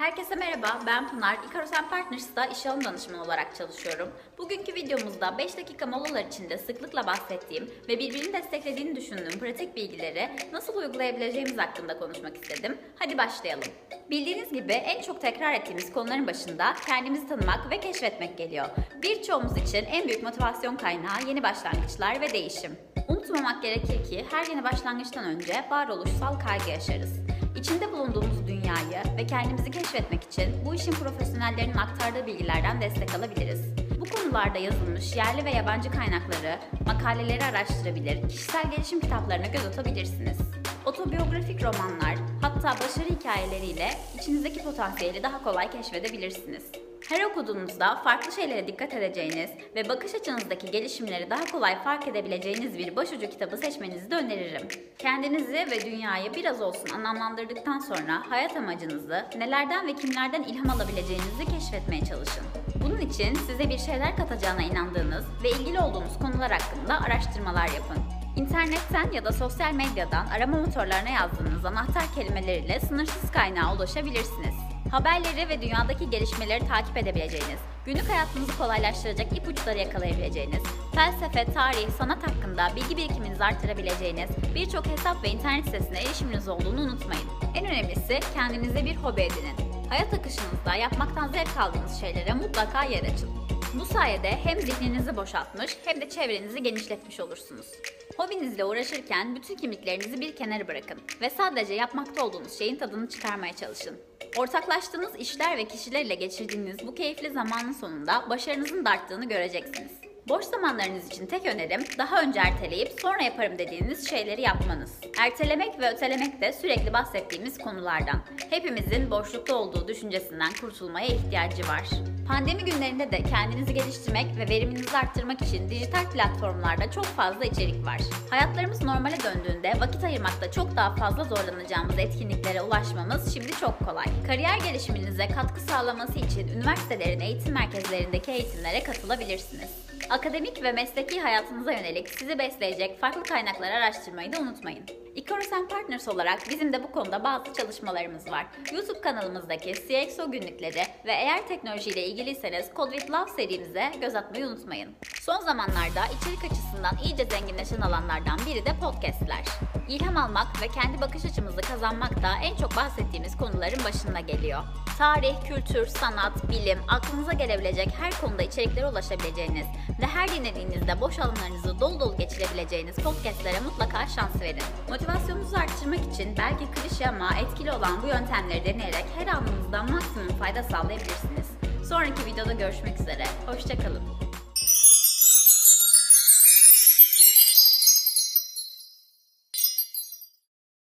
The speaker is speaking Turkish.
Herkese merhaba, ben Pınar. Icarus Partners'ta iş alım danışmanı olarak çalışıyorum. Bugünkü videomuzda 5 dakika molalar içinde sıklıkla bahsettiğim ve birbirini desteklediğini düşündüğüm pratik bilgileri nasıl uygulayabileceğimiz hakkında konuşmak istedim. Hadi başlayalım. Bildiğiniz gibi en çok tekrar ettiğimiz konuların başında kendimizi tanımak ve keşfetmek geliyor. Birçoğumuz için en büyük motivasyon kaynağı yeni başlangıçlar ve değişim. Unutmamak gerekir ki her yeni başlangıçtan önce varoluşsal kaygı yaşarız. İçinde bulunduğumuz dünyayı ve kendimizi keşfetmek için bu işin profesyonellerinin aktardığı bilgilerden destek alabiliriz. Bu konularda yazılmış yerli ve yabancı kaynakları, makaleleri araştırabilir, kişisel gelişim kitaplarına göz atabilirsiniz. Otobiyografik romanlar, hatta başarı hikayeleriyle içinizdeki potansiyeli daha kolay keşfedebilirsiniz. Her okuduğunuzda farklı şeylere dikkat edeceğiniz ve bakış açınızdaki gelişimleri daha kolay fark edebileceğiniz bir başucu kitabı seçmenizi de öneririm. Kendinizi ve dünyayı biraz olsun anlamlandırdıktan sonra hayat amacınızı, nelerden ve kimlerden ilham alabileceğinizi keşfetmeye çalışın. Bunun için size bir şeyler katacağına inandığınız ve ilgili olduğunuz konular hakkında araştırmalar yapın. İnternetten ya da sosyal medyadan arama motorlarına yazdığınız anahtar kelimeleriyle sınırsız kaynağa ulaşabilirsiniz. Haberleri ve dünyadaki gelişmeleri takip edebileceğiniz, günlük hayatınızı kolaylaştıracak ipuçları yakalayabileceğiniz, felsefe, tarih, sanat hakkında bilgi birikiminizi artırabileceğiniz birçok hesap ve internet sitesine erişiminiz olduğunu unutmayın. En önemlisi kendinize bir hobi edinin. Hayat akışınızda yapmaktan zevk aldığınız şeylere mutlaka yer açın. Bu sayede hem zihninizi boşaltmış hem de çevrenizi genişletmiş olursunuz. Hobinizle uğraşırken bütün kimliklerinizi bir kenara bırakın ve sadece yapmakta olduğunuz şeyin tadını çıkarmaya çalışın. Ortaklaştığınız işler ve kişilerle geçirdiğiniz bu keyifli zamanın sonunda başarınızın da arttığını göreceksiniz. Boş zamanlarınız için tek önerim daha önce erteleyip sonra yaparım dediğiniz şeyleri yapmanız. Ertelemek ve ötelemek de sürekli bahsettiğimiz konulardan. Hepimizin boşlukta olduğu düşüncesinden kurtulmaya ihtiyacı var. Pandemi günlerinde de kendinizi geliştirmek ve veriminizi arttırmak için dijital platformlarda çok fazla içerik var. Hayatlarımız normale döndüğünde vakit ayırmakta çok daha fazla zorlanacağımız etkinliklere ulaşmamız şimdi çok kolay. Kariyer gelişiminize katkı sağlaması için üniversitelerin eğitim merkezlerindeki eğitimlere katılabilirsiniz. Akademik ve mesleki hayatınıza yönelik sizi besleyecek farklı kaynaklar araştırmayı da unutmayın. Icarus Partners olarak bizim de bu konuda bazı çalışmalarımız var. YouTube kanalımızdaki CXO günlükleri ve eğer teknolojiyle ilgiliyseniz Code with Love serimize göz atmayı unutmayın. Son zamanlarda içerik açısından iyice zenginleşen alanlardan biri de podcastler. İlham almak ve kendi bakış açımızı kazanmak da en çok bahsettiğimiz konuların başında geliyor. Tarih, kültür, sanat, bilim, aklınıza gelebilecek her konuda içeriklere ulaşabileceğiniz ve her dinlediğinizde boş alanlarınızı dolu dolu geçirebileceğiniz podcastlere mutlaka şans verin. Motivasyonunuzu arttırmak için belki klişe ama etkili olan bu yöntemleri deneyerek her anınızdan maksimum fayda sağlayabilirsiniz. Sonraki videoda görüşmek üzere. Hoşçakalın.